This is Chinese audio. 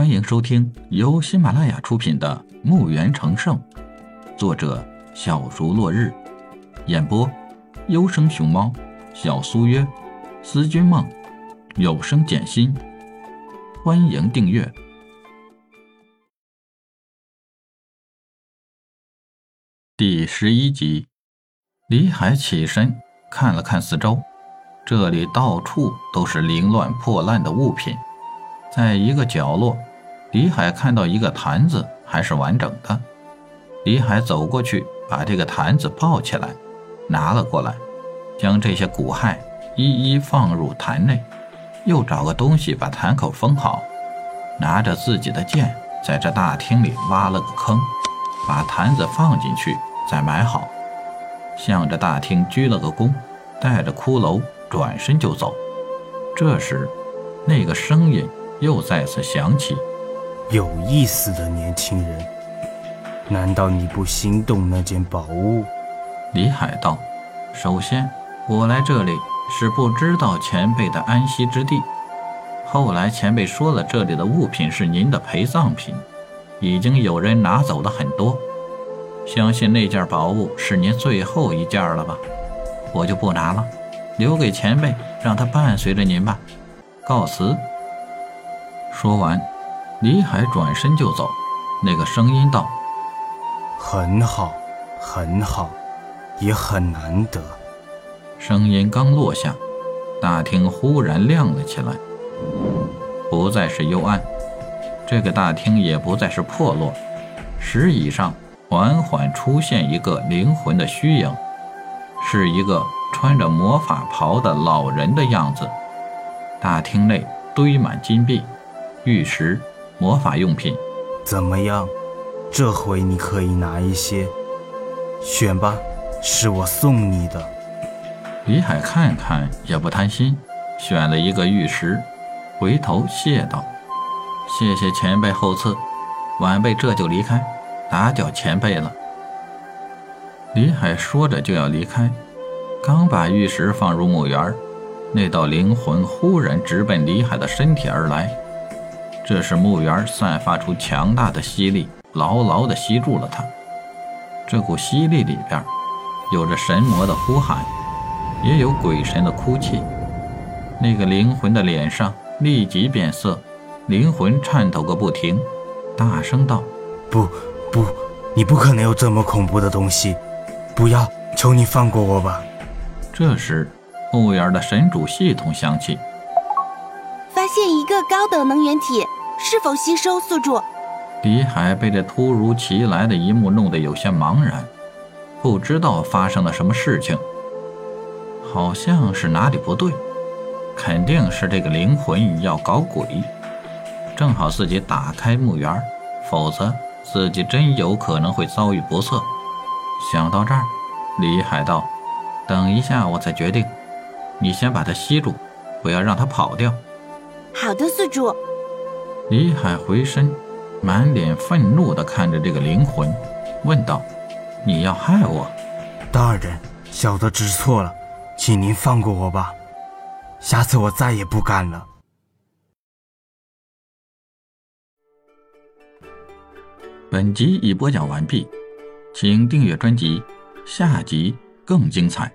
欢迎收听由喜马拉雅出品的《墓园成圣》，作者小竹落日，演播优生熊猫、小苏约、思君梦、有声简心。欢迎订阅第十一集。李海起身看了看四周，这里到处都是凌乱破烂的物品。在一个角落，李海看到一个坛子还是完整的。李海走过去，把这个坛子抱起来，拿了过来，将这些骨骸一一放入坛内，又找个东西把坛口封好，拿着自己的剑，在这大厅里挖了个坑，把坛子放进去，再埋好，向着大厅鞠了个躬，带着骷髅转身就走。这时，那个声音。又再次响起，有意思的年轻人，难道你不心动那件宝物？李海道：“首先，我来这里是不知道前辈的安息之地。后来前辈说了，这里的物品是您的陪葬品，已经有人拿走了很多。相信那件宝物是您最后一件了吧？我就不拿了，留给前辈，让他伴随着您吧。告辞。”说完，李海转身就走。那个声音道：“很好，很好，也很难得。”声音刚落下，大厅忽然亮了起来，不再是幽暗，这个大厅也不再是破落，石椅上缓缓出现一个灵魂的虚影，是一个穿着魔法袍的老人的样子。大厅内堆满金币。玉石、魔法用品，怎么样？这回你可以拿一些，选吧，是我送你的。李海看看也不贪心，选了一个玉石，回头谢道：“谢谢前辈厚赐，晚辈这就离开，打搅前辈了。”李海说着就要离开，刚把玉石放入墓园，那道灵魂忽然直奔李海的身体而来。这是墓园散发出强大的吸力，牢牢地吸住了他。这股吸力里边，有着神魔的呼喊，也有鬼神的哭泣。那个灵魂的脸上立即变色，灵魂颤抖个不停，大声道：“不，不，你不可能有这么恐怖的东西！不要，求你放过我吧！”这时，墓园的神主系统响起，发现一个高等能源体。是否吸收宿主？李海被这突如其来的一幕弄得有些茫然，不知道发生了什么事情。好像是哪里不对，肯定是这个灵魂要搞鬼。正好自己打开墓园，否则自己真有可能会遭遇不测。想到这儿，李海道：“等一下，我再决定。你先把它吸住，不要让它跑掉。”好的，宿主。李海回身，满脸愤怒地看着这个灵魂，问道：“你要害我？”大人，小的知错了，请您放过我吧，下次我再也不敢了。本集已播讲完毕，请订阅专辑，下集更精彩。